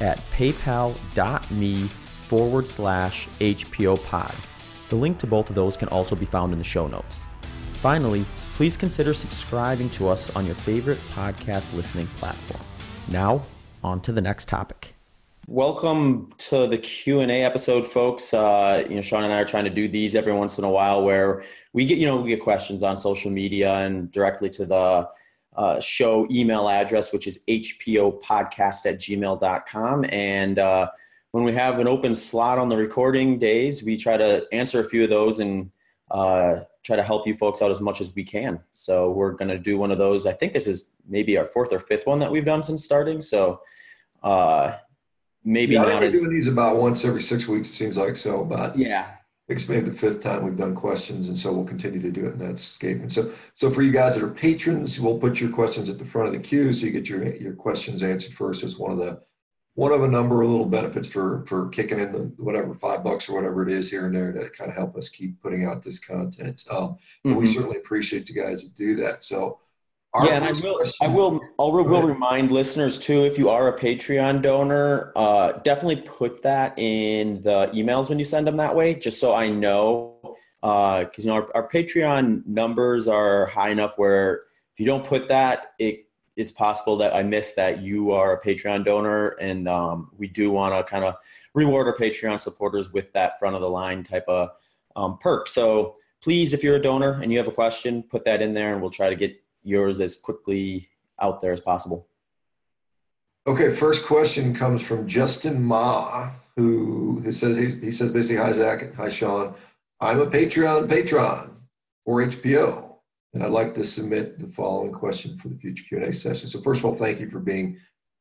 at paypal.me forward slash HPO pod. The link to both of those can also be found in the show notes. Finally, please consider subscribing to us on your favorite podcast listening platform. Now, on to the next topic. Welcome to the Q and A episode, folks. Uh, you know, Sean and I are trying to do these every once in a while, where we get you know we get questions on social media and directly to the uh, show email address, which is hpopodcast at gmail.com. And uh, when we have an open slot on the recording days, we try to answer a few of those and uh, try to help you folks out as much as we can. So we're going to do one of those. I think this is maybe our fourth or fifth one that we've done since starting. So uh, maybe yeah, not we're as doing these about once every six weeks. It seems like so, but yeah. It's maybe the fifth time we've done questions, and so we'll continue to do it in that scape. And so, so for you guys that are patrons, we'll put your questions at the front of the queue, so you get your your questions answered first. It's one of the one of a number of little benefits for for kicking in the whatever five bucks or whatever it is here and there to kind of help us keep putting out this content. Um, mm-hmm. We certainly appreciate you guys that do that. So our yeah, and I will, I will, I will will remind listeners too, if you are a Patreon donor, uh, definitely put that in the emails when you send them that way, just so I know. Because uh, you know our, our Patreon numbers are high enough where if you don't put that, it it's possible that I miss that you are a Patreon donor, and um, we do want to kind of reward our Patreon supporters with that front of the line type of um, perk. So please, if you're a donor and you have a question, put that in there, and we'll try to get yours as quickly out there as possible. Okay, first question comes from Justin Ma, who, who says he, he says basically, hi Zach, hi Sean, I'm a Patreon patron for HPO, and I'd like to submit the following question for the future Q and A session. So first of all, thank you for being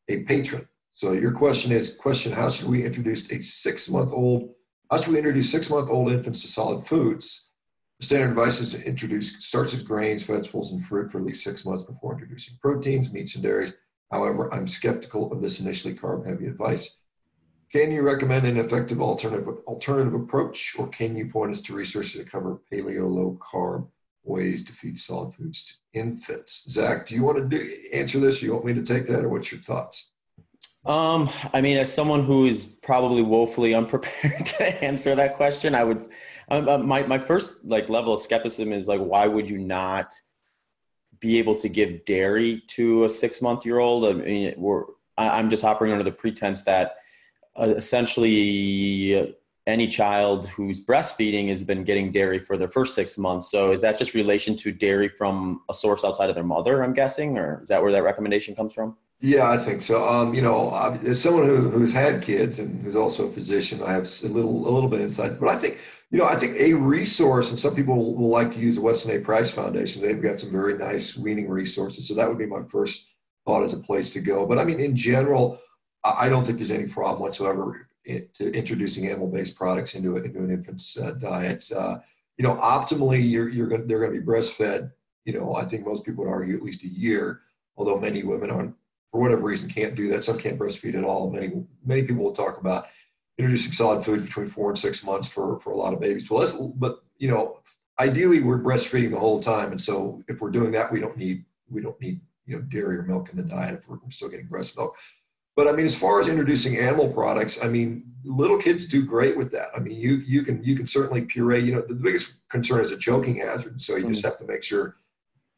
a patron. So your question is question: How should we introduce a six month old? How should we introduce six month old infants to solid foods? The standard advice is to introduce starches, grains, vegetables, and fruit for at least six months before introducing proteins, meats, and dairies. However, I'm skeptical of this initially carb heavy advice. Can you recommend an effective alternative, alternative approach, or can you point us to resources that cover paleo low carb ways to feed solid foods to infants? Zach, do you want to do, answer this? you want me to take that, or what's your thoughts? Um, I mean, as someone who is probably woefully unprepared to answer that question, I would, um, uh, my, my first like level of skepticism is like, why would you not be able to give dairy to a six month year old? I mean, we're, I'm just operating under the pretense that uh, essentially any child who's breastfeeding has been getting dairy for their first six months. So is that just relation to dairy from a source outside of their mother, I'm guessing, or is that where that recommendation comes from? Yeah, I think so. Um, you know, as someone who, who's had kids and who's also a physician, I have a little a little bit insight. But I think, you know, I think a resource, and some people will like to use the Weston A. Price Foundation. They've got some very nice weaning resources. So that would be my first thought as a place to go. But I mean, in general, I don't think there's any problem whatsoever to introducing animal-based products into, a, into an infant's uh, diet. Uh, you know, optimally, you're, you're going they're going to be breastfed. You know, I think most people would argue at least a year, although many women aren't for whatever reason can't do that. Some can't breastfeed at all. Many many people will talk about introducing solid food between four and six months for for a lot of babies. But let's but you know ideally we're breastfeeding the whole time, and so if we're doing that, we don't need we don't need you know dairy or milk in the diet if we're, we're still getting breast milk. But I mean, as far as introducing animal products, I mean, little kids do great with that. I mean, you you can you can certainly puree. You know, the biggest concern is a choking hazard, so you mm-hmm. just have to make sure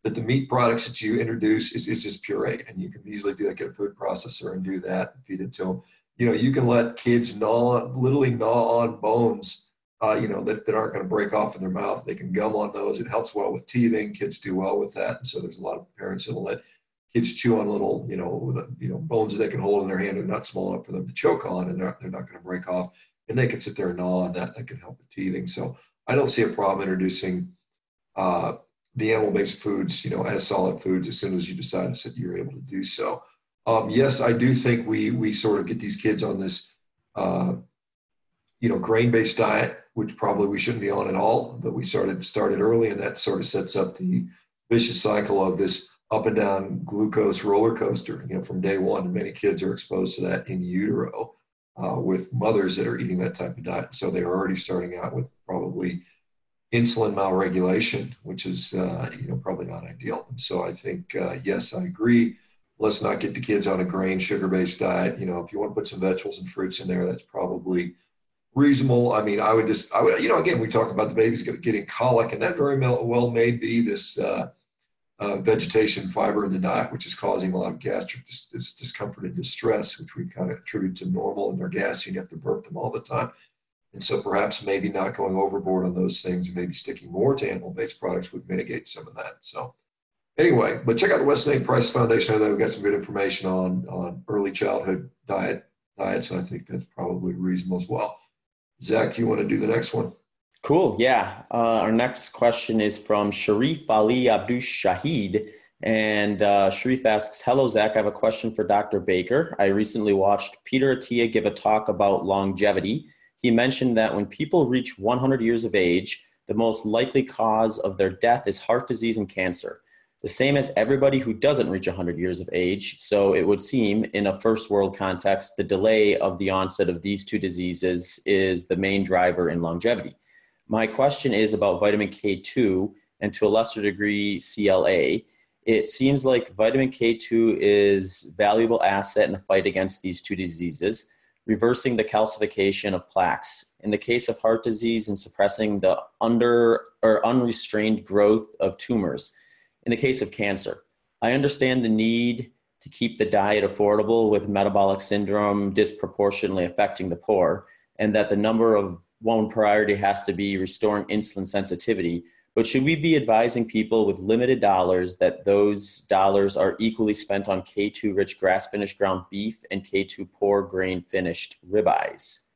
that the meat products that you introduce is, is just puree and you can easily do that get a food processor and do that feed it to them you know you can let kids gnaw literally gnaw on bones uh, you know that, that aren't going to break off in their mouth. They can gum on those. It helps well with teething. Kids do well with that and so there's a lot of parents that will let kids chew on little you know you know bones that they can hold in their hand are not small enough for them to choke on and they're, they're not going to break off. And they can sit there and gnaw on that. That can help with teething. So i don't see a problem introducing uh, the animal-based foods, you know, as solid foods as soon as you decide that you're able to do so. Um, yes, I do think we we sort of get these kids on this, uh, you know, grain-based diet, which probably we shouldn't be on at all. But we started started early, and that sort of sets up the vicious cycle of this up and down glucose roller coaster. You know, from day one, many kids are exposed to that in utero uh, with mothers that are eating that type of diet. So they're already starting out with probably insulin malregulation, which is uh, you know probably not ideal. So I think uh, yes, I agree. Let's not get the kids on a grain sugar based diet. You know if you want to put some vegetables and fruits in there that's probably reasonable. I mean i would just i would you know again we talk about the babies getting colic and that very well may be this uh, uh, vegetation fiber in the diet which is causing a lot of gastric dis- dis- discomfort and distress which we kind of attribute to normal and they're you have to burp them all the time and so perhaps maybe not going overboard on those things and maybe sticking more to animal based products would mitigate some of that so anyway, but check out the Weston A. Price Foundation. I know we've got some good information on on early childhood diet diets, and I think that's probably reasonable as well. Zach, you want to do the next one? Cool. Yeah. Uh, our next question is from Sharif Ali Abdush Shahid. And uh, Sharif asks, Hello, Zach. I have a question for Dr. Baker. I recently watched Peter Attia give a talk about longevity. He mentioned that when people reach 100 years of age, the most likely cause of their death is heart disease and cancer the same as everybody who doesn't reach 100 years of age. So it would seem, in a first world context, the delay of the onset of these two diseases is the main driver in longevity. My question is about vitamin K2 and to a lesser degree CLA. It seems like vitamin K2 is valuable asset in the fight against these two diseases, reversing the calcification of plaques. In the case of heart disease and suppressing the under or unrestrained growth of tumors in the case of cancer. I understand the need to keep the diet affordable with metabolic syndrome disproportionately affecting the poor, and that the number of one priority has to be restoring insulin sensitivity. But should we be advising people with limited dollars that those dollars are equally spent on K2 rich grass finished ground beef and K2 poor grain finished ribeyes?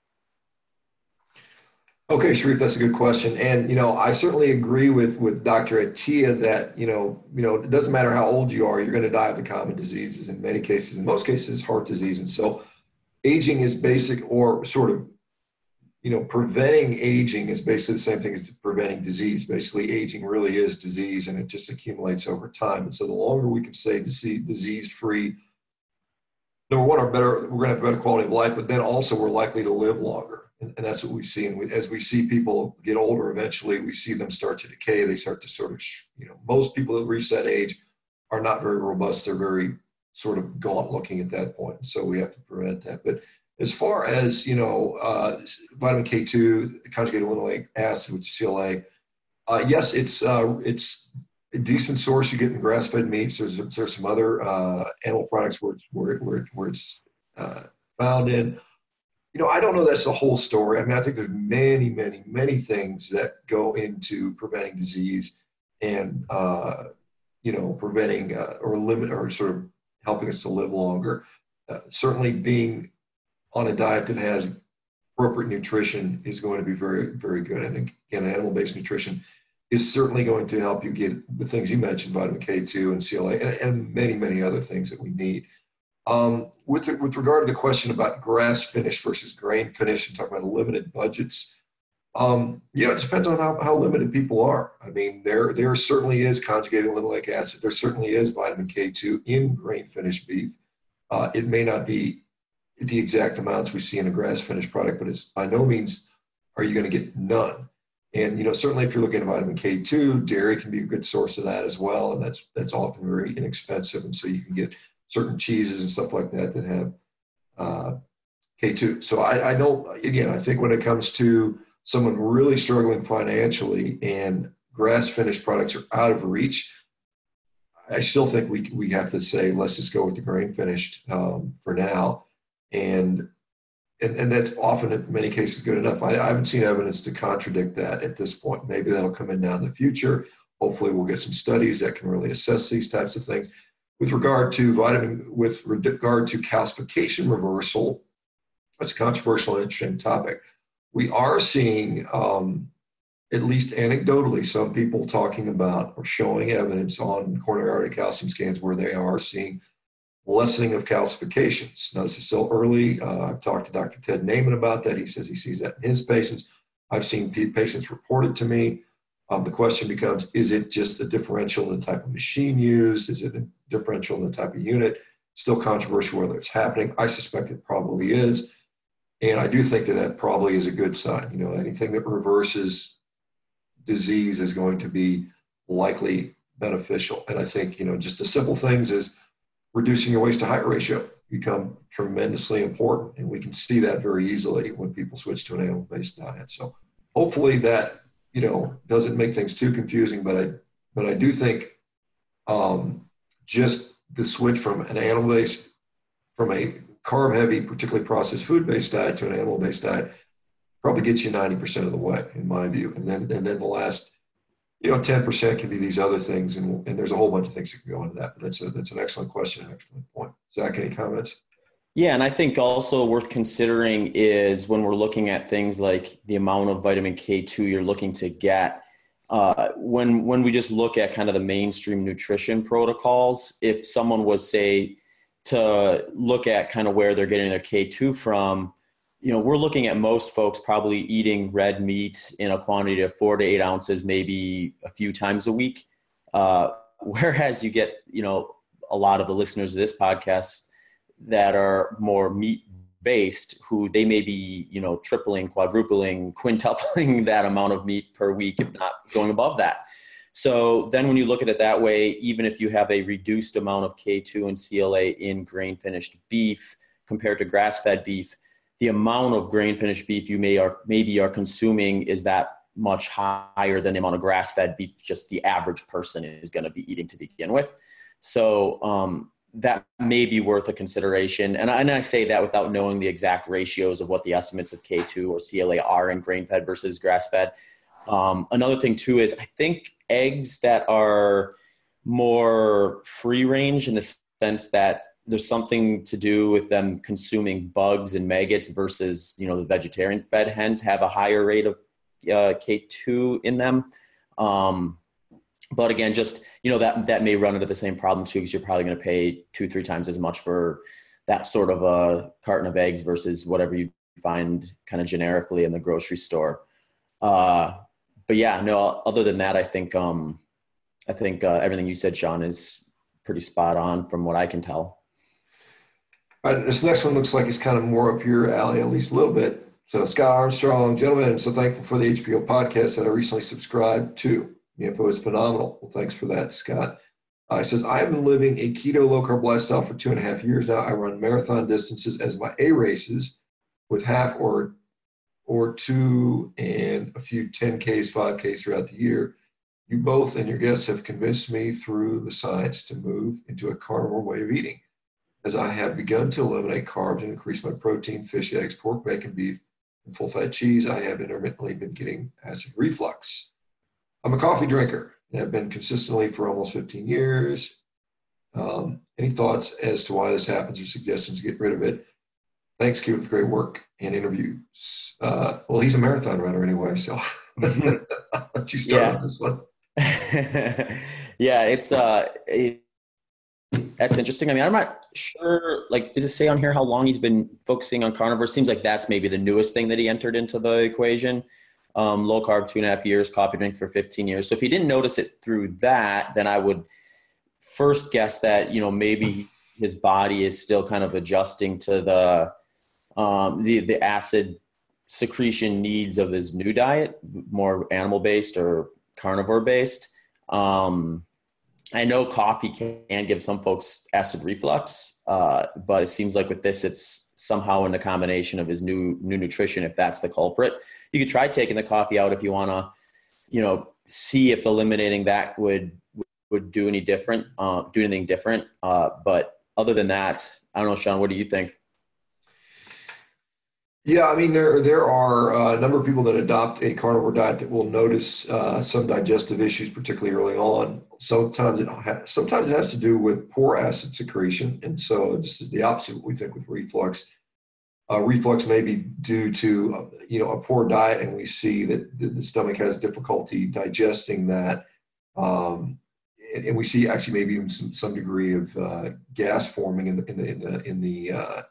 Okay, Sharif, that's a good question. And, you know, I certainly agree with, with Dr. Attia that, you know, you know, it doesn't matter how old you are, you're going to die of the common diseases in many cases, in most cases, heart disease. And so aging is basic or sort of, you know, preventing aging is basically the same thing as preventing disease. Basically, aging really is disease and it just accumulates over time. And so the longer we can stay disease free, number one, our better, we're going to have better quality of life, but then also we're likely to live longer and, and that's what we see. And we, as we see people get older, eventually we see them start to decay. They start to sort of, you know, most people that reach that age are not very robust. They're very sort of gaunt looking at that point. So we have to prevent that. But as far as, you know, uh, vitamin K2, conjugated linoleic acid, which is CLA, uh, yes, it's, uh, it's a decent source you get in grass-fed meats. There's, there's some other uh, animal products where, where, where, where it's uh, found in you know, I don't know that's the whole story. I mean, I think there's many, many, many things that go into preventing disease and, uh, you know, preventing or limit or sort of helping us to live longer. Uh, certainly, being on a diet that has appropriate nutrition is going to be very, very good. And again, animal-based nutrition is certainly going to help you get the things you mentioned, vitamin K2 and CLA, and, and many, many other things that we need. Um, with, the, with regard to the question about grass finish versus grain finish and talking about limited budgets, um, you know, it depends on how, how limited people are. I mean, there there certainly is conjugated linoleic acid. There certainly is vitamin K2 in grain finished beef. Uh, it may not be the exact amounts we see in a grass finished product, but it's by no means are you going to get none. And you know, certainly if you're looking at vitamin K2, dairy can be a good source of that as well, and that's that's often very inexpensive, and so you can get certain cheeses and stuff like that that have uh, K2. So I, I know, again, I think when it comes to someone really struggling financially and grass finished products are out of reach, I still think we, we have to say, let's just go with the grain finished um, for now. And, and, and that's often in many cases good enough. I, I haven't seen evidence to contradict that at this point. Maybe that'll come in down in the future. Hopefully we'll get some studies that can really assess these types of things with regard to vitamin, with regard to calcification reversal, that's a controversial and interesting topic. We are seeing, um, at least anecdotally, some people talking about or showing evidence on coronary artery calcium scans where they are seeing lessening of calcifications. Now, this is still early. Uh, I've talked to Dr. Ted Naiman about that. He says he sees that in his patients. I've seen patients report it to me. Um, the question becomes is it just a differential in the type of machine used? Is it a differential in the type of unit? Still controversial whether it's happening. I suspect it probably is. And I do think that that probably is a good sign. You know, anything that reverses disease is going to be likely beneficial. And I think, you know, just the simple things is reducing your waist to height ratio become tremendously important. And we can see that very easily when people switch to an animal based diet. So hopefully that, you know, doesn't make things too confusing, but I, but I do think um, just the switch from an animal based, from a carb heavy, particularly processed food based diet to an animal based diet probably gets you 90% of the way, in my view. And then, and then the last, you know, 10% can be these other things. And, and there's a whole bunch of things that can go into that. But that's, a, that's an excellent question, excellent point. Zach, any comments? Yeah, and I think also worth considering is when we're looking at things like the amount of vitamin K2 you're looking to get. Uh, when when we just look at kind of the mainstream nutrition protocols, if someone was say to look at kind of where they're getting their K2 from, you know, we're looking at most folks probably eating red meat in a quantity of four to eight ounces, maybe a few times a week. Uh, whereas you get, you know, a lot of the listeners of this podcast that are more meat based, who they may be, you know, tripling, quadrupling, quintupling that amount of meat per week, if not going above that. So then when you look at it that way, even if you have a reduced amount of K2 and CLA in grain finished beef compared to grass fed beef, the amount of grain finished beef you may or maybe are consuming is that much higher than the amount of grass fed beef just the average person is going to be eating to begin with. So um, that may be worth a consideration. And I, and I say that without knowing the exact ratios of what the estimates of K2 or CLA are in grain fed versus grass fed. Um, another thing too is I think eggs that are more free range in the sense that there's something to do with them consuming bugs and maggots versus you know the vegetarian fed hens have a higher rate of uh, K2 in them. Um, but again, just you know that that may run into the same problem too because you're probably going to pay two three times as much for that sort of a carton of eggs versus whatever you find kind of generically in the grocery store. Uh, but yeah, no. Other than that, I think um, I think uh, everything you said, Sean, is pretty spot on from what I can tell. Right, this next one looks like it's kind of more up your alley, at least a little bit. So, Scott Armstrong, gentlemen, I'm so thankful for the HPO podcast that I recently subscribed to. The info is phenomenal. Well, thanks for that, Scott. Uh, he says, I have been living a keto low carb lifestyle for two and a half years now. I run marathon distances as my A races with half or or two and a few 10Ks, 5Ks throughout the year. You both and your guests have convinced me through the science to move into a carnivore way of eating as I have begun to eliminate carbs and increase my protein, fish, eggs, pork, bacon, beef, and full fat cheese, I have intermittently been getting acid reflux. I'm a coffee drinker and have been consistently for almost 15 years. Um, any thoughts as to why this happens or suggestions to get rid of it? Thanks, up great work and interviews. Uh, well, he's a marathon runner anyway, so I'll let you start yeah. on this one. yeah, it's uh, it, that's interesting. I mean, I'm not sure. Like, did it say on here how long he's been focusing on carnivore? Seems like that's maybe the newest thing that he entered into the equation. Um, low carb, two and a half years, coffee drink for 15 years. So if he didn't notice it through that, then I would first guess that you know maybe his body is still kind of adjusting to the um, the the acid secretion needs of his new diet, more animal based or carnivore based. Um, I know coffee can give some folks acid reflux, uh, but it seems like with this, it's somehow in the combination of his new new nutrition. If that's the culprit, you could try taking the coffee out if you want to, you know, see if eliminating that would would do any different, uh, do anything different. Uh, but other than that, I don't know, Sean. What do you think? Yeah, I mean there there are uh, a number of people that adopt a carnivore diet that will notice uh, some digestive issues, particularly early on. Sometimes it ha- sometimes it has to do with poor acid secretion, and so this is the opposite of what we think with reflux. Uh, reflux may be due to uh, you know a poor diet, and we see that the, the stomach has difficulty digesting that. Um, and, and, we see actually maybe even some, some degree of uh, gas forming in the in the in the in the, uh,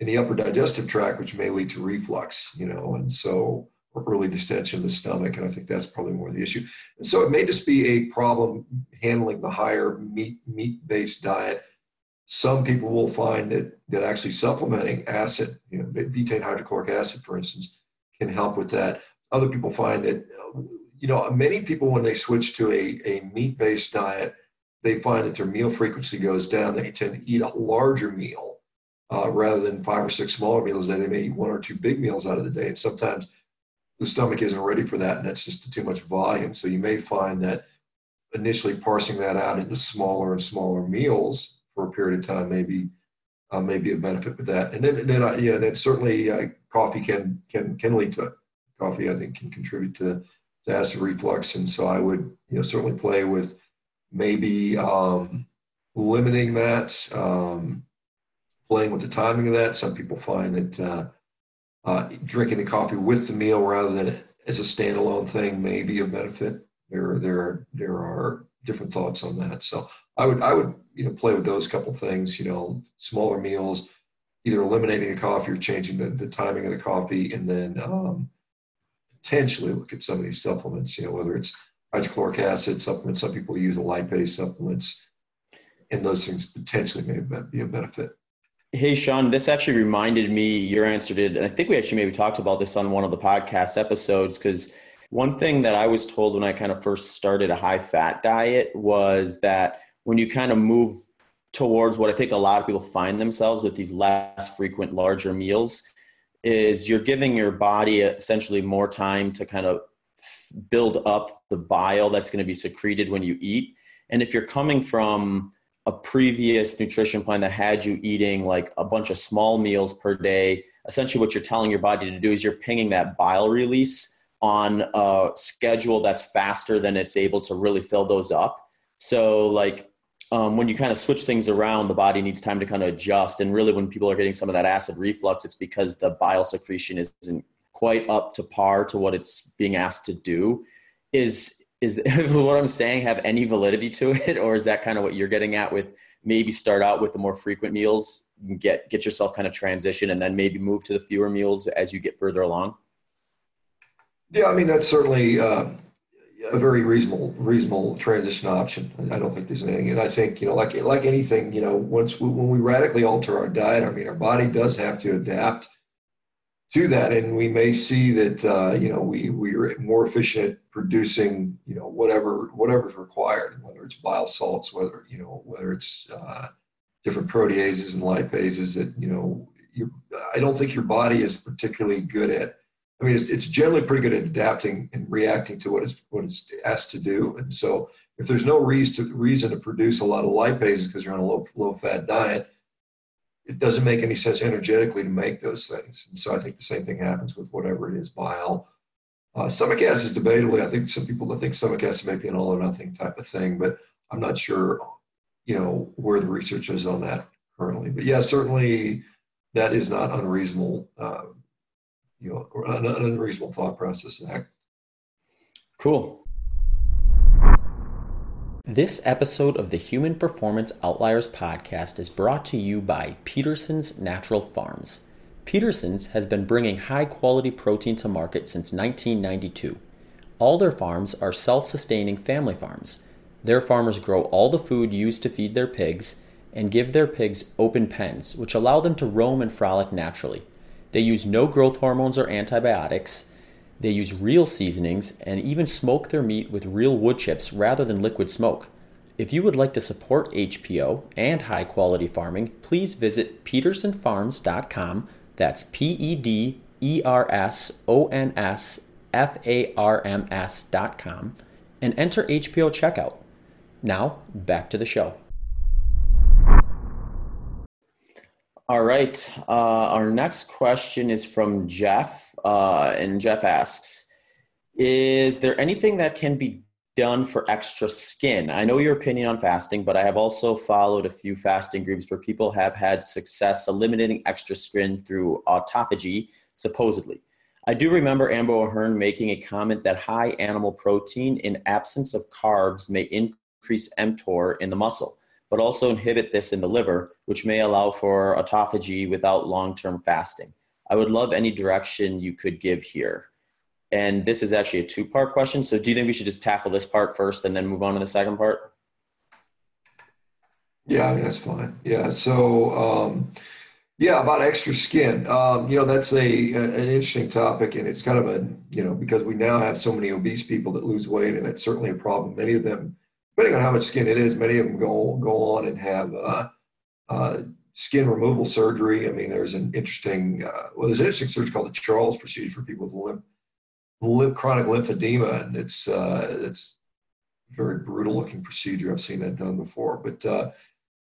in the upper digestive tract, which may lead to reflux. You know, and so early distension of the stomach, and I think that's probably more the issue. And so it may just be a problem handling the higher meat meat based diet. Some people will find that that actually supplementing acid, you know, betaine hydrochloric acid, for instance, can help with that. Other people find that, you know, many people when they switch to a, a meat based diet, they find that their meal frequency goes down. They tend to eat a larger meal uh, rather than five or six smaller meals a day. They may eat one or two big meals out of the day, and sometimes the stomach isn't ready for that, and that's just too much volume. So you may find that initially parsing that out into smaller and smaller meals for a period of time maybe uh, may be a benefit with that. And then then uh, yeah, then certainly uh, coffee can can can lead to coffee. I think can contribute to, to acid reflux, and so I would you know certainly play with maybe um, limiting that, um, playing with the timing of that. Some people find that uh, uh, drinking the coffee with the meal rather than as a standalone thing may be a benefit. There, there, there are different thoughts on that. So I would, I would, you know, play with those couple things. You know, smaller meals, either eliminating the coffee or changing the, the timing of the coffee, and then um, potentially look at some of these supplements. You know, whether it's hydrochloric acid supplements, some people use the lipase supplements, and those things potentially may be a benefit. Hey, Sean, this actually reminded me, your answer did, and I think we actually maybe talked about this on one of the podcast episodes because one thing that I was told when I kind of first started a high fat diet was that when you kind of move towards what I think a lot of people find themselves with these less frequent, larger meals, is you're giving your body essentially more time to kind of build up the bile that's going to be secreted when you eat. And if you're coming from a previous nutrition plan that had you eating like a bunch of small meals per day, essentially what you're telling your body to do is you're pinging that bile release on a schedule that's faster than it's able to really fill those up. So like um, when you kind of switch things around, the body needs time to kind of adjust. And really, when people are getting some of that acid reflux, it's because the bile secretion isn't quite up to par to what it's being asked to do. Is is what I'm saying have any validity to it, or is that kind of what you're getting at with maybe start out with the more frequent meals, get get yourself kind of transition, and then maybe move to the fewer meals as you get further along? Yeah, I mean that's certainly uh, a very reasonable reasonable transition option. I don't think there's anything, and I think you know, like like anything, you know, once we, when we radically alter our diet, I mean, our body does have to adapt to that, and we may see that uh, you know we we're more efficient at producing you know whatever whatever's required, whether it's bile salts, whether you know whether it's uh, different proteases and lipases that you know you, I don't think your body is particularly good at. I mean, it's, it's generally pretty good at adapting and reacting to what it's what it's asked to do, and so if there's no reason to, reason to produce a lot of lipases because you're on a low low fat diet it doesn't make any sense energetically to make those things. And so I think the same thing happens with whatever it is, bile. Uh, stomach acid is debatably, I think some people that think stomach acid may be an all or nothing type of thing, but I'm not sure, you know, where the research is on that currently. But yeah, certainly that is not unreasonable, uh, you know, an, unreasonable thought process. That. Cool. This episode of the Human Performance Outliers podcast is brought to you by Pederson's Natural Farms. Pederson's has been bringing high quality protein to market since 1992. All their farms are self sustaining family farms. Their farmers grow all the food used to feed their pigs and give their pigs open pens, which allow them to roam and frolic naturally. They use no growth hormones or antibiotics they use real seasonings and even smoke their meat with real wood chips rather than liquid smoke. If you would like to support HPO and high quality farming, please visit pedersonsfarms.com. That's P E D E R S O N S F A R M S.com and enter HPO checkout. Now, back to the show. All right. Uh, our next question is from Jeff. Uh, and Jeff asks, is there anything that can be done for extra skin? I know your opinion on fasting, but I have also followed a few fasting groups where people have had success eliminating extra skin through autophagy, supposedly. I do remember Amber O'Hearn making a comment that high animal protein in absence of carbs may increase increase mTOR in the muscle, but also inhibit this in the liver, which may allow for autophagy without long-term fasting. I would love any direction you could give here. And this is actually a two-part question. So do you think we should just tackle this part first and then move on to the second part? Yeah, that's fine. Yeah. So, um, yeah, about extra skin. Um, you know, that's a, an interesting topic, and it's kind of a you know because we now have so many obese people that lose weight, and it's certainly a problem. Many of them, depending on how much skin it is, many of them go go on and have uh, uh, skin removal surgery. I mean, there's an interesting uh, well, there's an interesting surgery called the Charles procedure for people with lymph, lymph chronic lymphedema, and it's uh, it's very brutal looking procedure. I've seen that done before, but uh,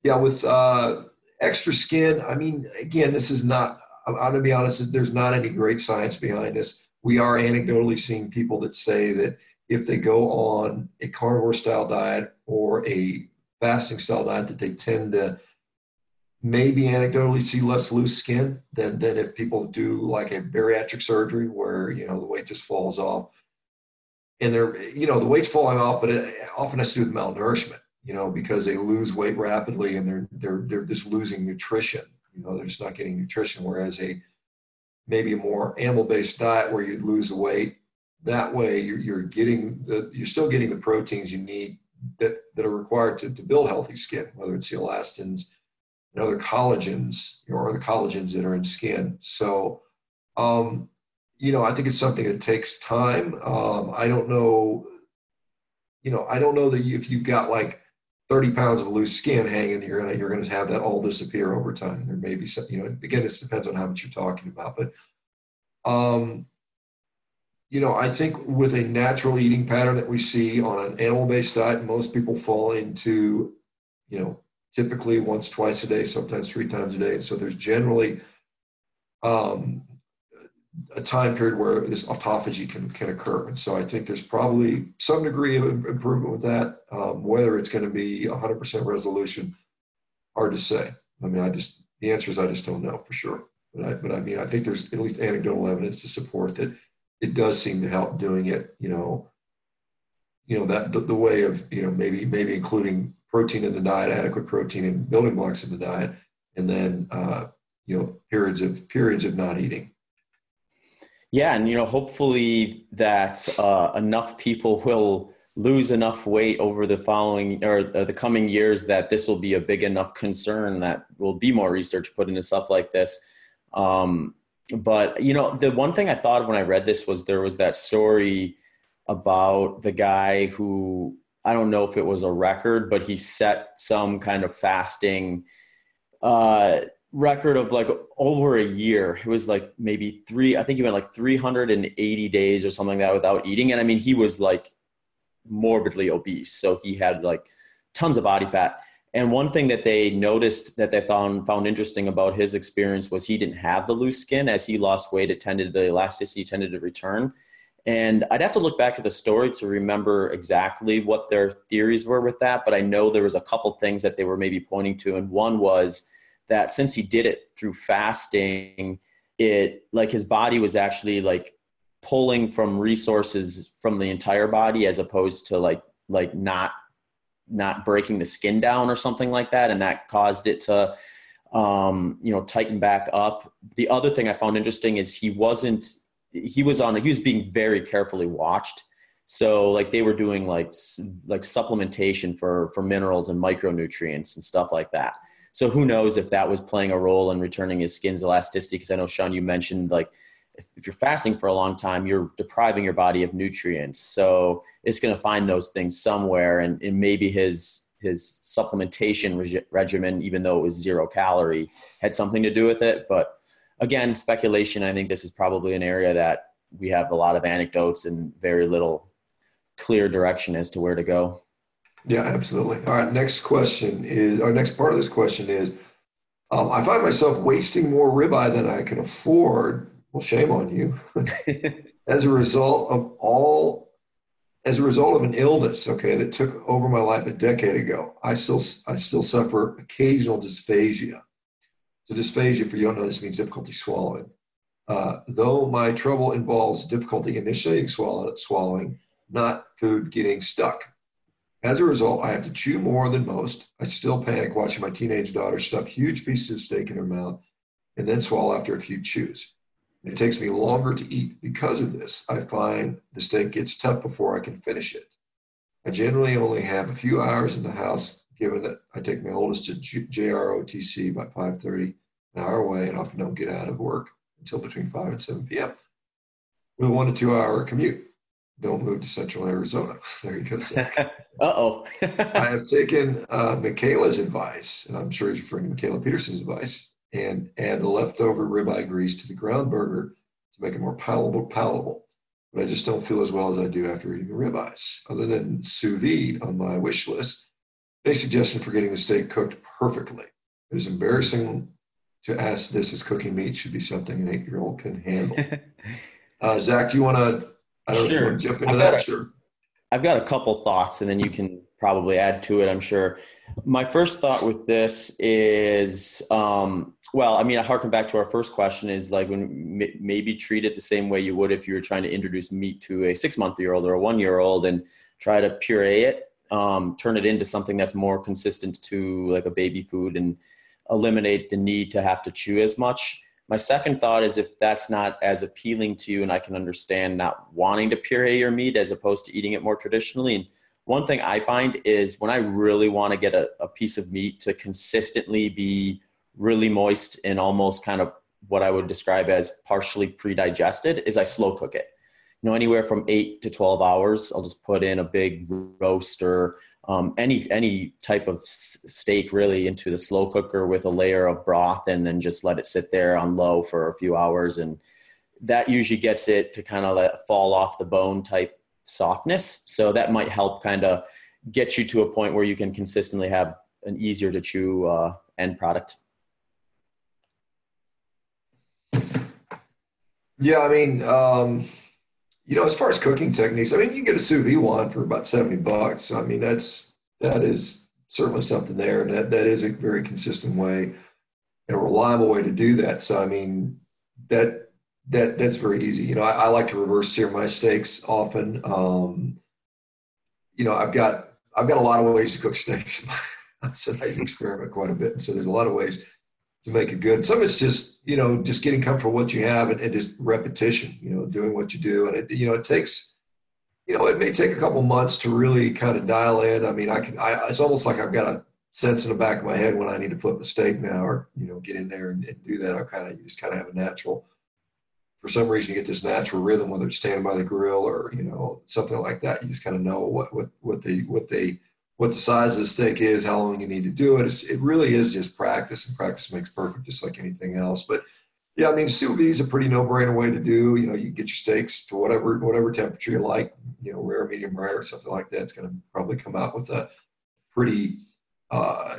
yeah, with uh, extra skin, I mean, again, this is not, I'm going to be honest, there's not any great science behind this. We are anecdotally seeing people that say that if they go on a carnivore style diet or a fasting style diet, that they tend to maybe anecdotally see less loose skin than, than if people do like a bariatric surgery where, you know, the weight just falls off. And they're, you know, the weight's falling off, but it often has to do with malnourishment you know, because they lose weight rapidly and they're they're they're just losing nutrition. You know, they're just not getting nutrition. Whereas a maybe a more animal-based diet where you lose the weight, that way you're, you're getting the you're still getting the proteins you need that that are required to, to build healthy skin, whether it's the elastins and other collagens or the collagens that are in skin. So, um, you know, I think it's something that takes time. Um, I don't know, you know, I don't know that if you've got like 30 pounds of loose skin hanging, you're gonna you're gonna have that all disappear over time. There may be some, you know, again, it depends on how much you're talking about, but um, you know, I think with a natural eating pattern that we see on an animal-based diet, most people fall into, you know, typically once, twice a day, sometimes three times a day. And so there's generally um, a time period where this autophagy can, can occur. And so I think there's probably some degree of improvement with that. Um, whether it's going to be 100% resolution, hard to say. I mean, I just, the answer is I just don't know for sure. But I, but I mean, I think there's at least anecdotal evidence to support that it does seem to help doing it, you know, you know, that the, the way of, you know, maybe, maybe including protein in the diet, adequate protein and building blocks in the diet, and then, uh, you know, periods of periods of not eating. Yeah, and you know, hopefully that uh, enough people will lose enough weight over the following or, or, the coming years that this will be a big enough concern that will be more research put into stuff like this. Um, but you know, the one thing I thought of when I read this was there was that story about the guy who I don't know if it was a record, but he set some kind of fasting uh, record of like over a year. It was like maybe three, I think he went like 380 days or something like that without eating. And I mean, he was like morbidly obese. So he had like tons of body fat. And one thing that they noticed that they found found interesting about his experience was he didn't have the loose skin. As he lost weight, it tended the elasticity tended to return. And I'd have to look back at the story to remember exactly what their theories were with that. But I know there was a couple things that they were maybe pointing to, and one was that since he did it through fasting, it like his body was actually like pulling from resources from the entire body as opposed to like like not not breaking the skin down or something like that and that caused it to um, you know tighten back up. The other thing i found interesting is he wasn't he was on he was being very carefully watched. So like they were doing like like supplementation for for minerals and micronutrients and stuff like that. So who knows if that was playing a role in returning his skin's elasticity? Because I know Sean, you mentioned like if, if, you're fasting for a long time, you're depriving your body of nutrients. So it's going to find those things somewhere, and, and maybe his his supplementation reg- regimen, even though it was zero calorie, had something to do with it. But again, speculation. I think this is probably an area that we have a lot of anecdotes and very little clear direction as to where to go. Yeah, absolutely. All right. Next question is our next part of this question is um, I find myself wasting more ribeye than I can afford. Well, shame on you. as a result of all, as a result of an illness, okay, that took over my life a decade ago, I still, I still suffer occasional dysphagia. So dysphagia, for you don't know, this means difficulty swallowing. Uh, though my trouble involves difficulty initiating swallow, swallowing, not food getting stuck As a result, I have to chew more than most. I still panic watching my teenage daughter stuff huge pieces of steak in her mouth and then swallow after a few chews. It takes me longer to eat because of this. I find the steak gets tough before I can finish it. I generally only have a few hours in the house, given that I take my oldest to JROTC by 5:30, an hour away, and often don't get out of work until between 5 and 7 p.m. With a one to two hour commute. Don't move to Central Arizona. There you go. uh oh. I have taken uh, Mikhaila's advice, and I'm sure he's referring to Mikhaila Peterson's advice, and add the leftover ribeye grease to the ground burger to make it more palatable. palatable. But I just don't feel as well as I do after eating the ribeyes. Other than sous vide on my wish list, they suggested for getting the steak cooked perfectly. It is embarrassing to ask this as cooking meat should be something an eight-year-old can handle. uh, Zach, do you want to? I don't sure. know if you want to jump into I've that. A, sure. I've got a couple thoughts, and then you can probably add to it. I'm sure. My first thought with this is, um, well, I mean, I harken back to our first question is like when maybe treat it the same way you would if you were trying to introduce meat to a six month year old or a one year old and try to puree it, um, turn it into something that's more consistent to like a baby food and eliminate the need to have to chew as much. My second thought is if that's not as appealing to you, and I can understand not wanting to puree your meat as opposed to eating it more traditionally. And one thing I find is when I really want to get a, a piece of meat to consistently be really moist and almost kind of what I would describe as partially pre-digested, is I slow cook it. You know, anywhere from eight to twelve hours. I'll just put in a big roast or um, any any type of steak really into the slow cooker with a layer of broth, and then just let it sit there on low for a few hours, and that usually gets it to kind of fall off the bone type softness. So that might help kind of get you to a point where you can consistently have an easier to chew uh, end product. Yeah, I mean, um, you know, as far as cooking techniques, I mean, you can get a sous vide one for about seventy bucks. I mean, that's that is certainly something there, and that that is a very consistent way and a reliable way to do that. So, I mean, that that that's very easy. You know, I, I like to reverse sear my steaks often. Um, you know, I've got I've got a lot of ways to cook steaks. so I experiment quite a bit. And so there's a lot of ways to make it good. Some it's just, you know, just getting comfortable with what you have and, and, just repetition, you know, doing what you do. And it, you know, it takes, you know, it may take a couple months to really kind of dial in. I mean, I can, I, it's almost like I've got a sense in the back of my head when I need to flip a steak now or, you know, get in there and, and do that. I kind of, you just kind of have a natural for some reason you get this natural rhythm, whether it's standing by the grill or you know something like that. You just kind of know what what what they what they what the size of the steak is, how long you need to do it. It's, it really is just practice, and practice makes perfect, just like anything else. But yeah, I mean, sous vide is a pretty no-brainer way to do. You know, you get your steaks to whatever whatever temperature you like. You know, rare, medium rare, or something like that. It's going to probably come out with a pretty, uh,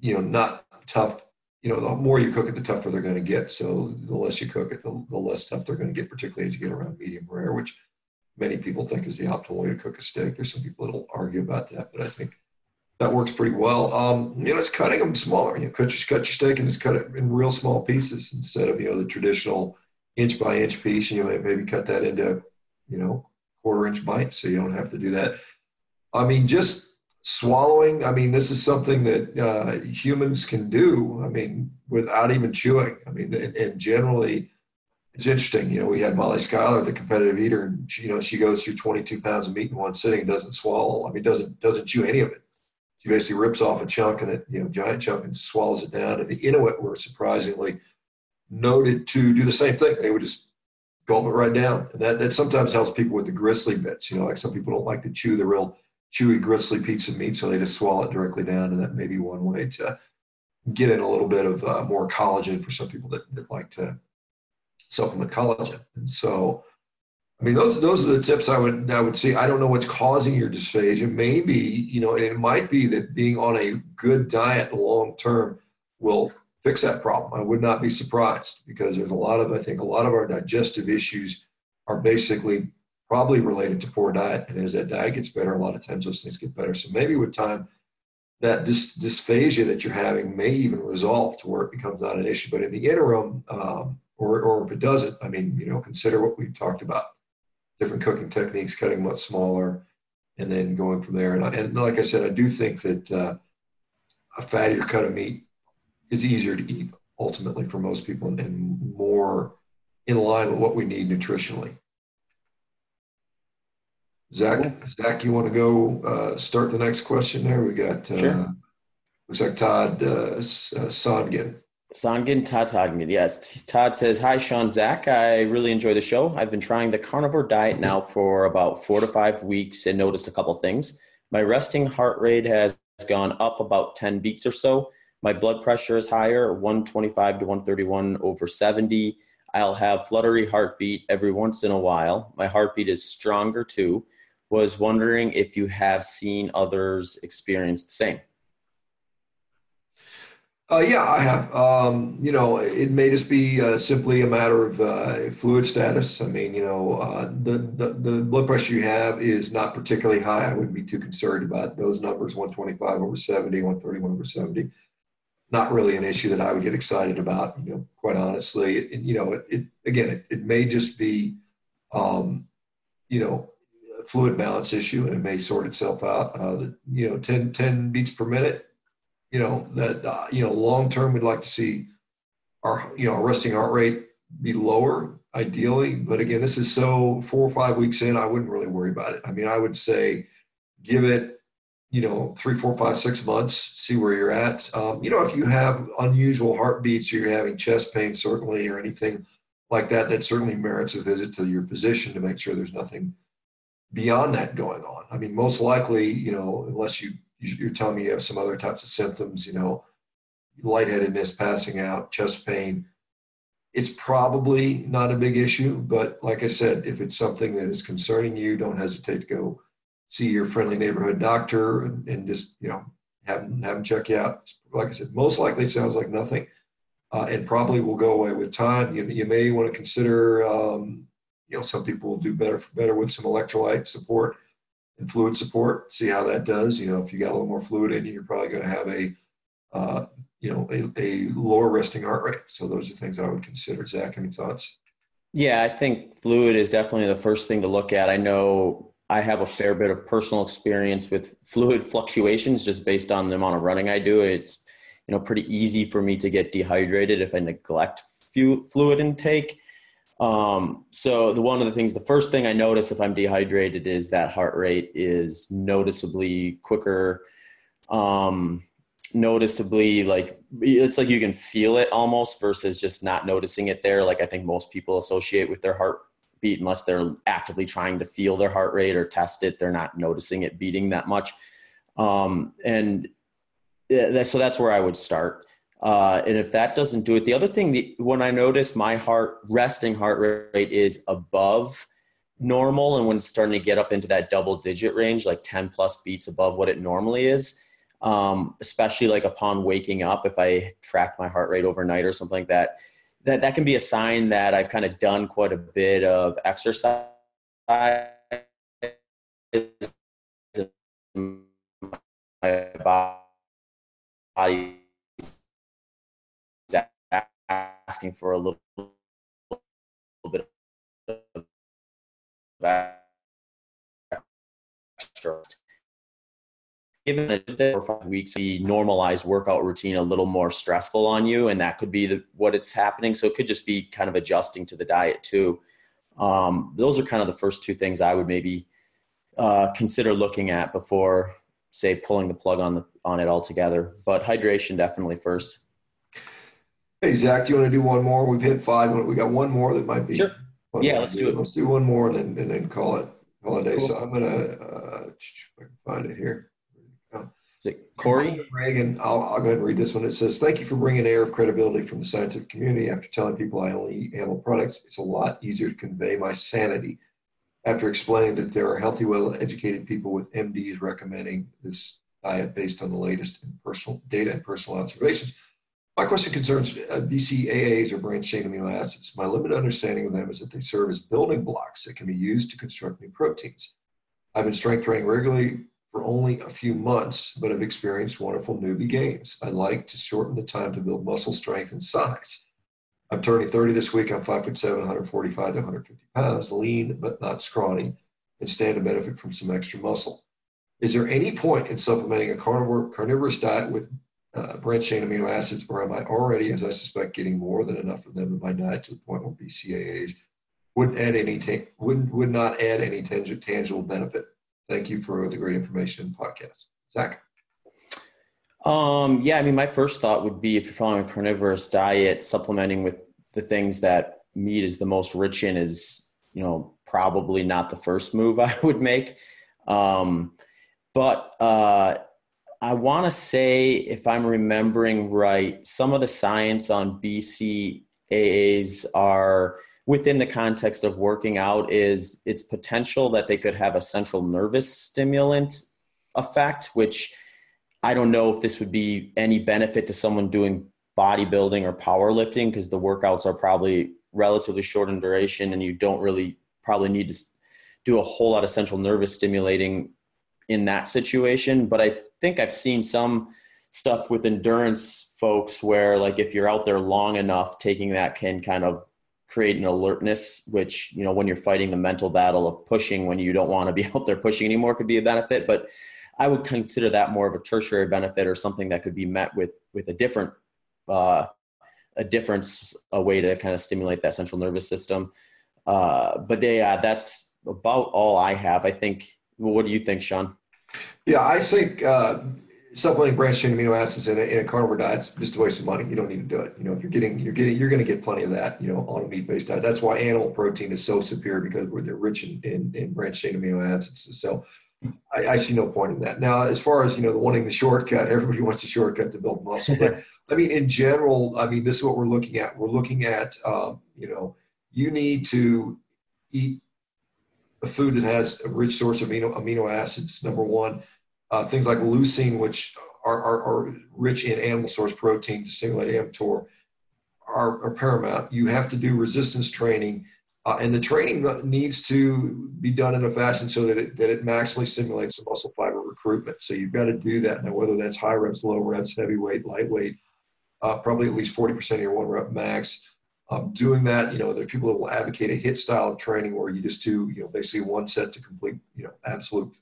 you know, not tough you know, the more you cook it, the tougher they're going to get. So the less you cook it, the, the less tough they're going to get, particularly as you get around medium rare, which many people think is the optimal way to cook a steak. There's some people that'll argue about that, but I think that works pretty well. Um, you know, it's cutting them smaller. You know, cut your, cut your steak and just cut it in real small pieces instead of, you know, the traditional inch by inch piece. You know, maybe cut that into, you know, quarter inch bites so you don't have to do that. I mean, just swallowing i mean this is something that uh, humans can do i mean without even chewing. I mean and, and, generally it's interesting you know we had molly schuyler the competitive eater and she, you know she goes through 22 pounds of meat in one sitting and doesn't swallow. I mean doesn't doesn't chew any of it. She basically rips off a chunk and it you know giant chunk and swallows it down. And the inuit were surprisingly noted to do the same thing. They would just gulp it right down. And that, that sometimes helps people with the gristly bits you know like some people don't like to chew the real chewy, gristly piece of meat, so they just swallow it directly down, and that may be one way to get in a little bit of uh, more collagen for some people that, that like to supplement collagen. And so, I mean, those those are the tips I would I would see. I don't know what's causing your dysphagia. Maybe you know, it might be that being on a good diet long term will fix that problem. I would not be surprised because there's a lot of I think a lot of our digestive issues are basically probably related to poor diet. And as that diet gets better, a lot of times those things get better. So maybe with time, that dys- dysphagia that you're having may even resolve to where it becomes not an issue. But in the interim, um, or, or if it doesn't, I mean, you know, consider what we talked about different cooking techniques, cutting much smaller, and then going from there. And, I, and like I said, I do think that uh, a fattier cut of meat is easier to eat ultimately for most people and, and more in line with what we need nutritionally. Zach, Zach, you want to go uh, start the next question there? We got uh, sure. looks like Todd uh, Songen. Songen, Todd Songen, yes. Todd says, Hi, Sean, Zach. I really enjoy the show. I've been trying the carnivore diet now for about four to five weeks and noticed a couple things. My resting heart rate has gone up about 10 beats or so. My blood pressure is higher, 125 to 131 over 70. I'll have fluttery heartbeat every once in a while. My heartbeat is stronger too was wondering if you have seen others experience the same. Uh, yeah, I have. Um, you know, it may just be uh, simply a matter of uh, fluid status. I mean, you know, uh, the, the, the blood pressure you have is not particularly high. I wouldn't be too concerned about those numbers: 125 over 70, 131 over 70. Not really an issue that I would get excited about. You know, quite honestly, it, you know, it, it again, it, it, may just be, um, you know, fluid balance issue and it may sort itself out. Uh, you know, 10, 10 beats per minute, you know, that, uh, you know, long term, we'd like to see our, you know, resting heart rate be lower ideally. But again, this is so four or five weeks in, I wouldn't really worry about it. I mean, I would say give it, you know, three, four, five, six months, see where you're at. Um, you know, if you have unusual heartbeats, or you're having chest pain, certainly, or anything like that, that certainly merits a visit to your physician to make sure there's nothing beyond that going on. I mean, most likely, you know, unless you you're telling me you have some other types of symptoms, you know, lightheadedness, passing out, chest pain, it's probably not a big issue. But like I said, if it's something that is concerning you, don't hesitate to go see your friendly neighborhood doctor and, and just you know have them, have them check you out. Like I said, most likely it sounds like nothing, uh, and probably will go away with time. You, you may want to consider um, you know, some people will do better better with some electrolyte support and fluid support. See how that does. You know, if you got a little more fluid in you, you're probably going to have a, uh, you know, a, a lower resting heart rate. So those are things I would consider. Zach, any thoughts? Yeah, I think fluid is definitely the first thing to look at. I know I have a fair bit of personal experience with fluid fluctuations just based on the amount of running I do. It's you know pretty easy for me to get dehydrated if I neglect fluid intake. Um, so the one of the things, the first thing I notice if I'm dehydrated is that heart rate is noticeably quicker. Um, noticeably like it's like you can feel it almost versus just not noticing it there. Like I think most people associate with their heartbeat unless they're actively trying to feel their heart rate or test it, they're not noticing it beating that much. Um, and so that's where I would start. Uh, and if that doesn't do it, the other thing, the, when I notice my heart resting heart rate is above normal, and when it's starting to get up into that double digit range, like 10 plus beats above what it normally is, um, especially like upon waking up, if I track my heart rate overnight or something like that, that, that can be a sign that I've kind of done quite a bit of exercise. My body asking for a little, little bit of extra. Given a four or five weeks, the normalized workout routine a little more stressful on you, and that could be the, what it's happening. So it could just be kind of adjusting to the diet too. Um, those are kind of the first two things I would maybe uh, consider looking at before, say, pulling the plug on the on it altogether. But hydration definitely first. Hey, Zach, do you want to do one more? We've hit five. We got one more that might be. Sure. Yeah, let's do it. Let's do one more and then, and then call it call it a day. Cool. So I'm gonna uh, I can find it here. Is it Corey Reagan? I'll, I'll go ahead and read this one. It says, "Thank you for bringing an air of credibility from the scientific community. After telling people I only eat animal products, it's a lot easier to convey my sanity. After explaining that there are healthy, well-educated people with MDs recommending this diet based on the latest and personal data and personal observations." My question concerns uh, BCAAs or branched chain amino acids. My limited understanding of them is that they serve as building blocks that can be used to construct new proteins. I've been strength training regularly for only a few months, but have experienced wonderful newbie gains. I'd like to shorten the time to build muscle strength and size. I'm turning 30 this week. I'm 5 foot 7, 145 to 150 pounds, lean but not scrawny, and stand to benefit from some extra muscle. Is there any point in supplementing a carnivore, carnivorous diet with uh, chain amino acids, or am I already, as I suspect, getting more than enough of them in my diet to the point where BCAAs wouldn't add any ta- would would not add any tangible tangible benefit? Thank you for the great information podcast, Zach. Um, yeah, I mean, my first thought would be if you're following a carnivorous diet, supplementing with the things that meat is the most rich in is, you know, probably not the first move I would make. Um, but uh, I want to say, if I'm remembering right, some of the science on BCAAs are within the context of working out is its potential that they could have a central nervous stimulant effect, which I don't know if this would be any benefit to someone doing bodybuilding or powerlifting because the workouts are probably relatively short in duration and you don't really probably need to do a whole lot of central nervous stimulating in that situation. But I think I've seen some stuff with endurance folks where like if you're out there long enough taking that can kind of create an alertness which you know when you're fighting the mental battle of pushing when you don't want to be out there pushing anymore could be a benefit but i would consider that more of a tertiary benefit or something that could be met with with a different uh, a difference a way to kind of stimulate that central nervous system uh, but uh, that's about all i have i think well, what do you think sean yeah, I think uh, supplementing branched chain amino acids in a, in a carnivore diet is just a waste of money. You don't need to do it. You know, if you're getting, you're getting, you're going to get plenty of that. You know, on a meat-based diet. That's why animal protein is so superior because they're rich in, in, in branched chain amino acids. So I, I, see no point in that. Now, as far as you know, the wanting the shortcut, everybody wants a shortcut to build muscle. But I mean, in general, I mean, this is what we're looking at. We're looking at, um, you know, you need to eat a food that has a rich source of amino, amino acids, number one. Uh, things like leucine, which are, are, are, rich in animal source protein to stimulate mTOR, are, are paramount. You have to do resistance training, uh, and the training needs to be done in a fashion so that it, that it maximally stimulates the muscle fiber recruitment. So you've got to do that. Now, whether that's high reps, low reps, heavyweight, lightweight, uh, probably at least 40% of your one rep max um, doing that. You know, there are people that will advocate a hit style of training where you just do, you know, basically one set to complete, you know, absolute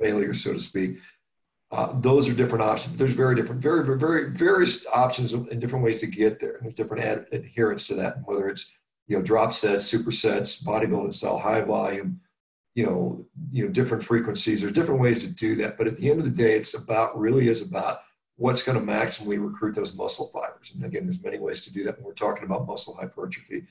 failure, so to speak. Uh, those are different options. There's very different, very, very, very various options and different ways to get there. And there's different ad- adherence to that, whether it's you know drop sets, supersets, bodybuilding style, high volume, you know, you know different frequencies. There's different ways to do that. But at the end of the day, it's about really is about what's going to maximally recruit those muscle fibers. And again, there's many ways to do that when we're talking about muscle hypertrophy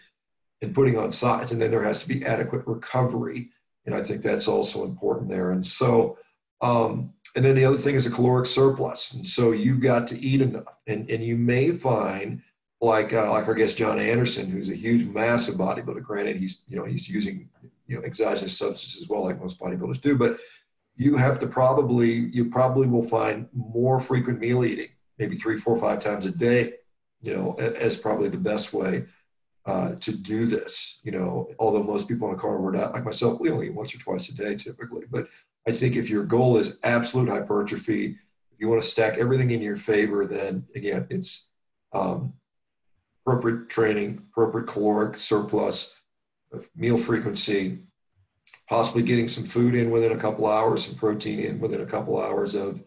and putting on size. And then there has to be adequate recovery. And I think that's also important there. And so, um, and then the other thing is a caloric surplus. And so you've got to eat enough. And, and you may find, like uh, like our guest Jon Andersen, who's a huge, massive bodybuilder. Granted, he's you know he's using you know exogenous substances as well, like most bodybuilders do. But you have to probably you probably will find more frequent meal eating maybe three four five times a day you know as probably the best way uh, to do this you know. Although most people on a carnivore diet like myself we only eat once or twice a day typically. But i think if your goal is absolute hypertrophy if you want to stack everything in your favor then again it's um, appropriate training appropriate caloric surplus meal frequency possibly getting some food in within a couple hours, some protein in within a couple hours of,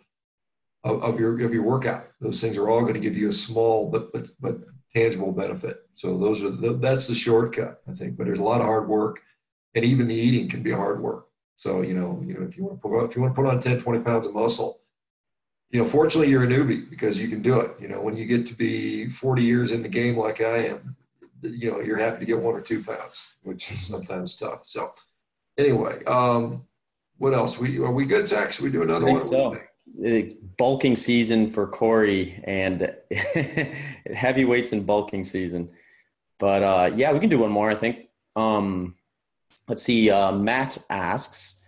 of, of your of your workout. Those things are all going to give you a small but but but tangible benefit. So those are the, that's the shortcut, I think. But there's a lot of hard work, and even the eating can be hard work. So you know, you know, if you want to put if you want to put on 10, 20 pounds of muscle, you know, fortunately you're a newbie because you can do it. You know, when you get to be 40 years in the game like I am, you know, you're happy to get one or two pounds, which is sometimes tough. So anyway, um, what else? We are we good, Zach? Should we do another I think one? So. bulking season for Corey and heavyweights and bulking season. But uh, yeah, we can do one more. I think. Um, let's see. Uh, Matt asks,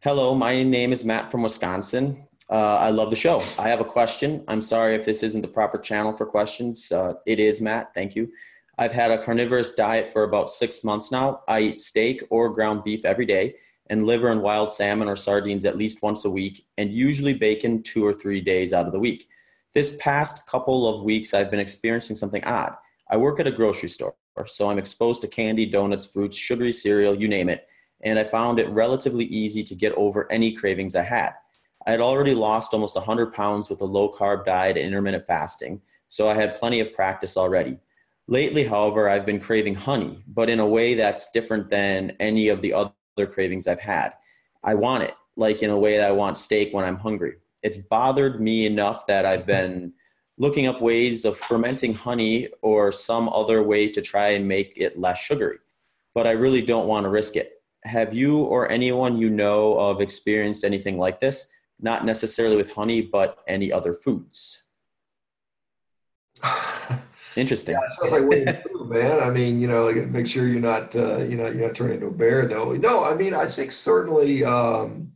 "Hello, my name is Matt from Wisconsin. Uh, I love the show. I have a question. I'm sorry if this isn't the proper channel for questions. Uh, it is Matt. Thank you. I've had a carnivorous diet for about six months now. I eat steak or ground beef every day and liver and wild salmon or sardines at least once a week, and usually bacon two or three days out of the week. This past couple of weeks, I've been experiencing something odd. I work at a grocery store, so I'm exposed to candy, donuts, fruits, sugary cereal, you name it, and I found it relatively easy to get over any cravings I had. I had already lost almost 100 pounds with a low carb diet and intermittent fasting, so I had plenty of practice already. Lately, however, I've been craving honey, but in a way that's different than any of the other cravings I've had. I want it, like in a way that I want steak when I'm hungry. It's bothered me enough that I've been looking up ways of fermenting honey or some other way to try and make it less sugary, but I really don't want to risk it. Have you or anyone you know of experienced anything like this? Not necessarily with honey, but any other foods? Interesting. Yeah, sounds like to man. I mean, you know, make sure you're not, uh, you know, you're not turning into a bear, though. No, I mean, I think certainly, um,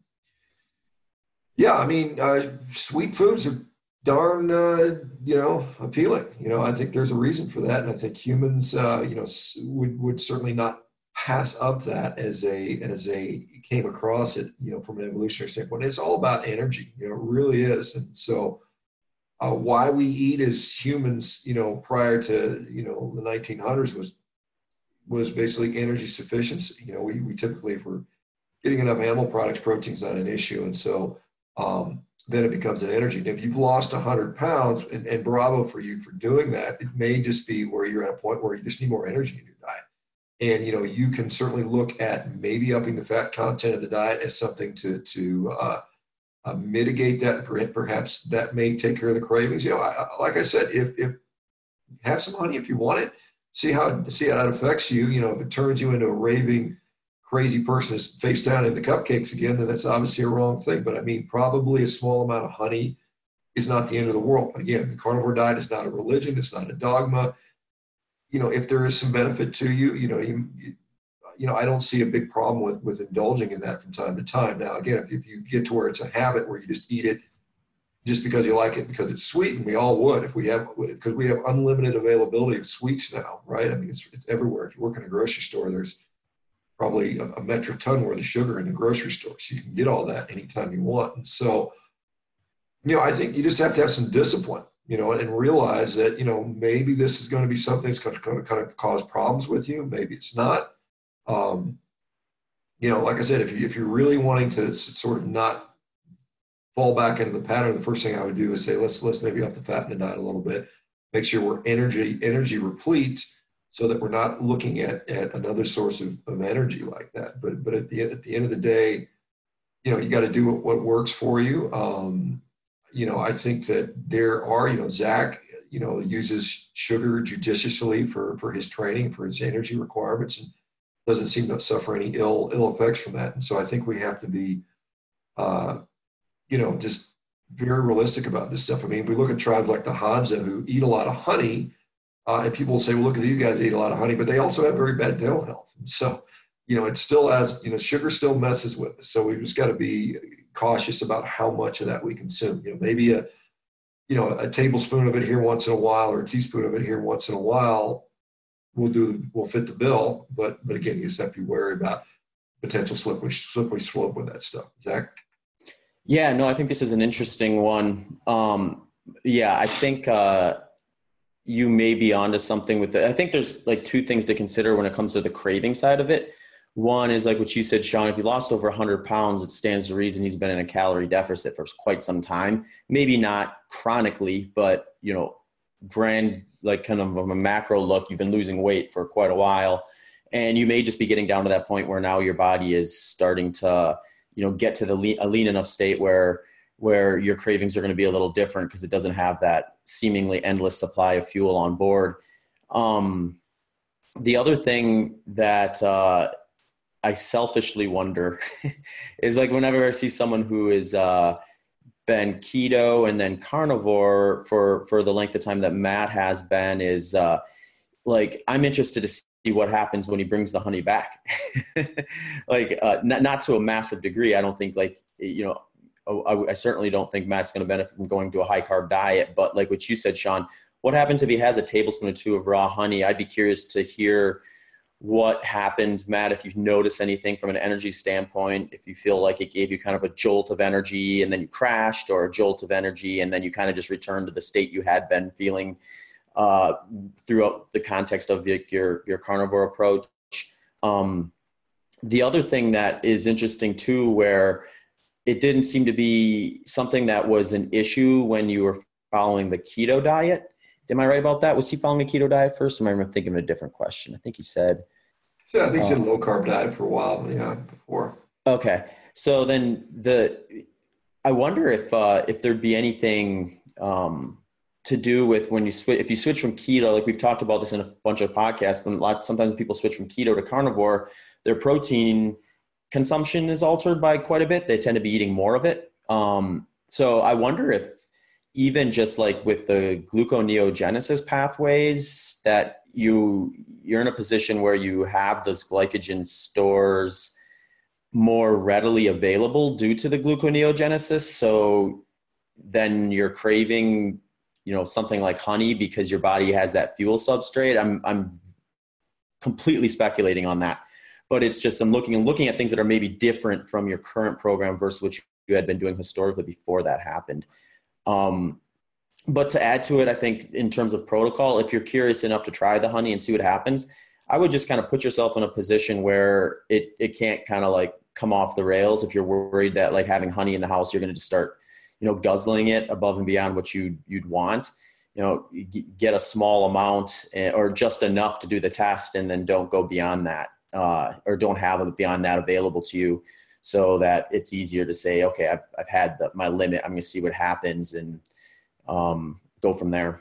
yeah. I mean, uh, sweet foods are darn, uh, you know, appealing. You know, I think there's a reason for that, and I think humans, uh, you know, would would certainly not pass up that as a as a came across it, you know, from an evolutionary standpoint. It's all about energy. You know, it really is, and so uh, why we eat as humans, you know, prior to you know the 1900s was was basically energy sufficiency. You know, we, we typically if we're getting enough animal products, protein's not an issue, and so um, then it becomes an energy. And if you've lost 100 pounds, and, and bravo for you for doing that, it may just be where you're at a point where you just need more energy in your diet. And you know, you can certainly look at maybe upping the fat content of the diet as something to to uh, uh, mitigate that. Perhaps that may take care of the cravings. You know, I, like I said, if, if have some honey if you want it, see how see how that affects you. You know, if it turns you into a raving crazy person is face down into cupcakes again, then that's obviously a wrong thing. But I mean, probably a small amount of honey is not the end of the world. Again, the carnivore diet is not a religion; it's not a dogma. You know, if there is some benefit to you, you know, you, you know, I don't see a big problem with with indulging in that from time to time. Now, again, if, if you get to where it's a habit where you just eat it just because you like it because it's sweet, and we all would if we have because we have unlimited availability of sweets now, right? I mean, it's, it's everywhere. If you work in a grocery store, there's probably a, a metric ton worth of sugar in the grocery store, so you can get all that anytime you want. And so, you know, I think you just have to have some discipline you know, and realize that, you know, maybe this is going to be something that's going to, going to kind of cause problems with you. Maybe it's not um, you know, like I said, if, you, if you're really wanting to sort of not fall back into the pattern, the first thing I would do is say, let's let's maybe up the fat in the diet a little bit, make sure we're energy energy replete, so that we're not looking at, at another source of, of energy like that. But but at the at the end of the day, you know, you got to do what, what works for you. Um, you know, I think that there are, you know, Zach, you know, uses sugar judiciously for for his training, for his energy requirements, and doesn't seem to suffer any ill ill effects from that. And so I think we have to be, uh, you know, just very realistic about this stuff. I mean, we look at tribes like the Hadza who eat a lot of honey, uh, and people say, "Well, look at these guys eat a lot of honey," but they also have very bad dental health. And so, you know, it still has, you know, sugar still messes with us. So we just got to be cautious about how much of that we consume. You know, maybe a, you know, a tablespoon of it here once in a while, or a teaspoon of it here once in a while will do will fit the bill. But but again, you just have to be wary about potential slippery slippery slope with that stuff. Zach. Yeah, no, I think this is an interesting one. Um, yeah, I think uh, you may be onto something with it. I think there's like two things to consider when it comes to the craving side of it. One is like what you said, Sean. If he lost over 100 pounds, it stands to reason he's been in a calorie deficit for quite some time. Maybe not chronically, but you know, grand like kind of a macro look, you've been losing weight for quite a while, and you may just be getting down to that point where now your body is starting to, you know, get to the lean, a lean enough state where where your cravings are going to be a little different because it doesn't have that seemingly endless supply of fuel on board. Um, the other thing that uh, I selfishly wonder is like whenever I see someone who is uh, been keto and then carnivore for for the length of time that Matt has been is uh, like I'm interested to see what happens when he brings the honey back. like uh, not not to a massive degree. I don't think like you know. Oh, I, I certainly don't think Matt's going to benefit from going to a high carb diet. But like what you said, Sean, what happens if he has a tablespoon or two of raw honey? I'd be curious to hear what happened, Matt, if you've noticed anything from an energy standpoint, if you feel like it gave you kind of a jolt of energy and then you crashed, or a jolt of energy and then you kind of just returned to the state you had been feeling uh, throughout the context of your, your, carnivore approach. Um, the other thing that is interesting too, where it didn't seem to be something that was an issue when you were following the keto diet. Am I right about that? Was he following a keto diet first? Or am I thinking of a different question? I think he said. Yeah, I think he said um, low carb diet for a while. Yeah, before. Okay, so then the, I wonder if uh, if there'd be anything um, to do with when you switch if you switch from keto like we've talked about this in a bunch of podcasts when a lot sometimes people switch from keto to carnivore their protein consumption is altered by quite a bit they tend to be eating more of it um, so i wonder if even just like with the gluconeogenesis pathways that you you're in a position where you have those glycogen stores more readily available due to the gluconeogenesis. So then you're craving you know something like honey because your body has that fuel substrate. I'm i'm completely speculating on that. But it's just i'm looking and looking at things that are maybe different from your current program versus what you had been doing historically before that happened um, but to add to it i think in terms of protocol if you're curious enough to try the honey and see what happens i would just kind of put yourself in a position where it, it can't kind of like come off the rails. If you're worried that like having honey in the house you're going to just start you know guzzling it above and beyond what you you'd want you know get a small amount eh, or just enough to do the test and then don't go beyond that uh, or don't have it beyond that available to you so that it's easier to say okay i've, I've had the, my limit i'm going to see what happens and um, go from there.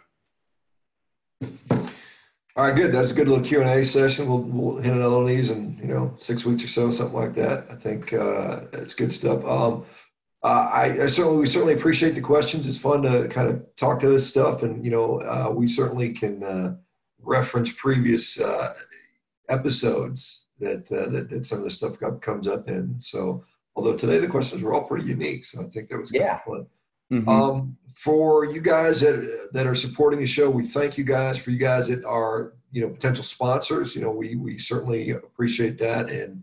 All right good. That's a good little q&a session. We'll, we'll hit another one of these in you know six weeks or so something like that. I think uh, it's good stuff. Um, uh, I, I, certainly we certainly appreciate the questions. It's fun to kind of talk to this stuff, and you know uh, we certainly can uh, reference previous uh, episodes that, uh, that, that some of the stuff comes up in. So although today the questions were all pretty unique, so I think that was yeah. fun. Mm-hmm. Um, for you guys that that are supporting the show, we thank you guys. For you guys that are you know potential sponsors, you know we we certainly appreciate that and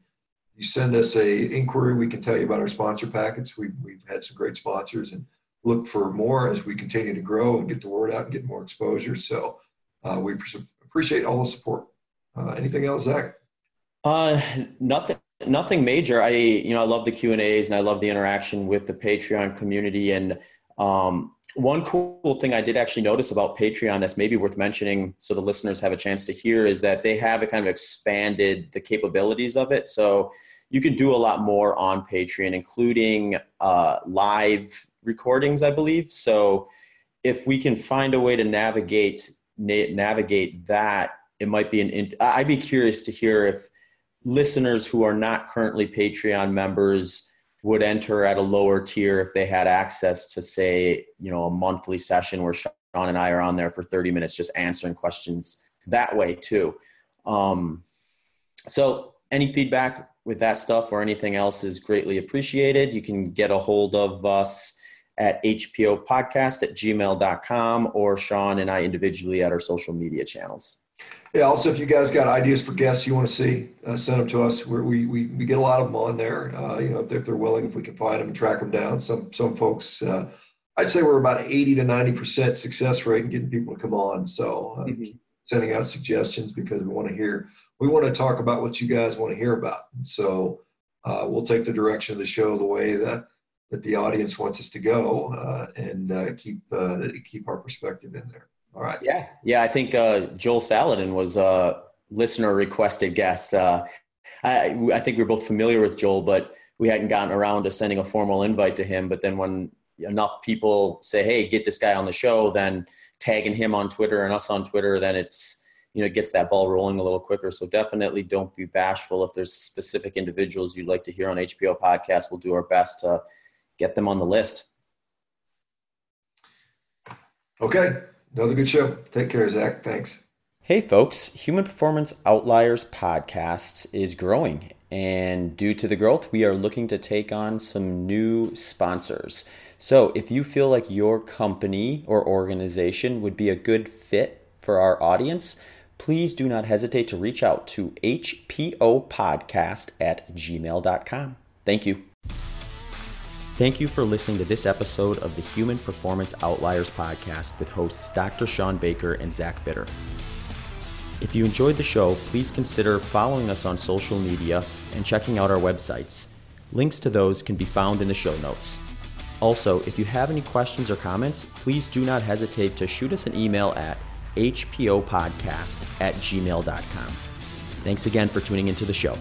you send us a inquiry, we can tell you about our sponsor packets. We've, we've had some great sponsors and look for more as we continue to grow and get the word out and get more exposure. So uh, we appreciate all the support. Uh, anything else, Zach? Uh, nothing, nothing major. I, you know, I love the Q and A's and I love the interaction with the Patreon community. And um, one cool thing I did actually notice about Patreon that's maybe worth mentioning so the listeners have a chance to hear is that they have kind of expanded the capabilities of it. So you can do a lot more on Patreon, including uh, live recordings, I believe. So if we can find a way to navigate na- navigate that, it might be an. In- I'd be curious to hear if listeners who are not currently Patreon members would enter at a lower tier if they had access to, say, you know, a monthly session where Sean and I are on there for 30 minutes just answering questions that way too. Um, so any feedback with that stuff or anything else is greatly appreciated. You can get a hold of us at hpo podcast at gmail.com or Sean and I individually at our social media channels. Yeah. Also, if you guys got ideas for guests you want to see, uh, send them to us. We're, we we we get a lot of them on there. Uh, you know, if they're, if they're, willing, if we can find them and track them down. Some some folks, uh, I'd say we're about eighty to ninety percent success rate in getting people to come on. So uh, mm-hmm. sending out suggestions because we want to hear we want to talk about what you guys want to hear about. So uh, we'll take the direction of the show the way that that the audience wants us to go, uh, and uh, keep uh, keep our perspective in there. All right. Yeah, yeah. I think uh, Joel Salatin was a listener requested guest. Uh, I, I think we we're both familiar with Joel, but we hadn't gotten around to sending a formal invite to him. But then when enough people say, "Hey, get this guy on the show," then tagging him on Twitter and us on Twitter, then it's you know gets that ball rolling a little quicker. So definitely don't be bashful. If there's specific individuals you'd like to hear on HPO podcast, we'll do our best to get them on the list. Okay, another good show. Take care, Zach. Thanks. Hey, folks, Human Performance Outliers podcast is growing. And due to the growth, we are looking to take on some new sponsors. So, if you feel like your company or organization would be a good fit for our audience, please do not hesitate to reach out to hpopodcast at gmail.com. Thank you. Thank you for listening to this episode of the Human Performance Outliers podcast with hosts Dr. Sean Baker and Zach Bitter. If you enjoyed the show, please consider following us on social media and checking out our websites. Links to those can be found in the show notes. Also, if you have any questions or comments, please do not hesitate to shoot us an email at hpopodcast at gmail.com. Thanks again for tuning into the show.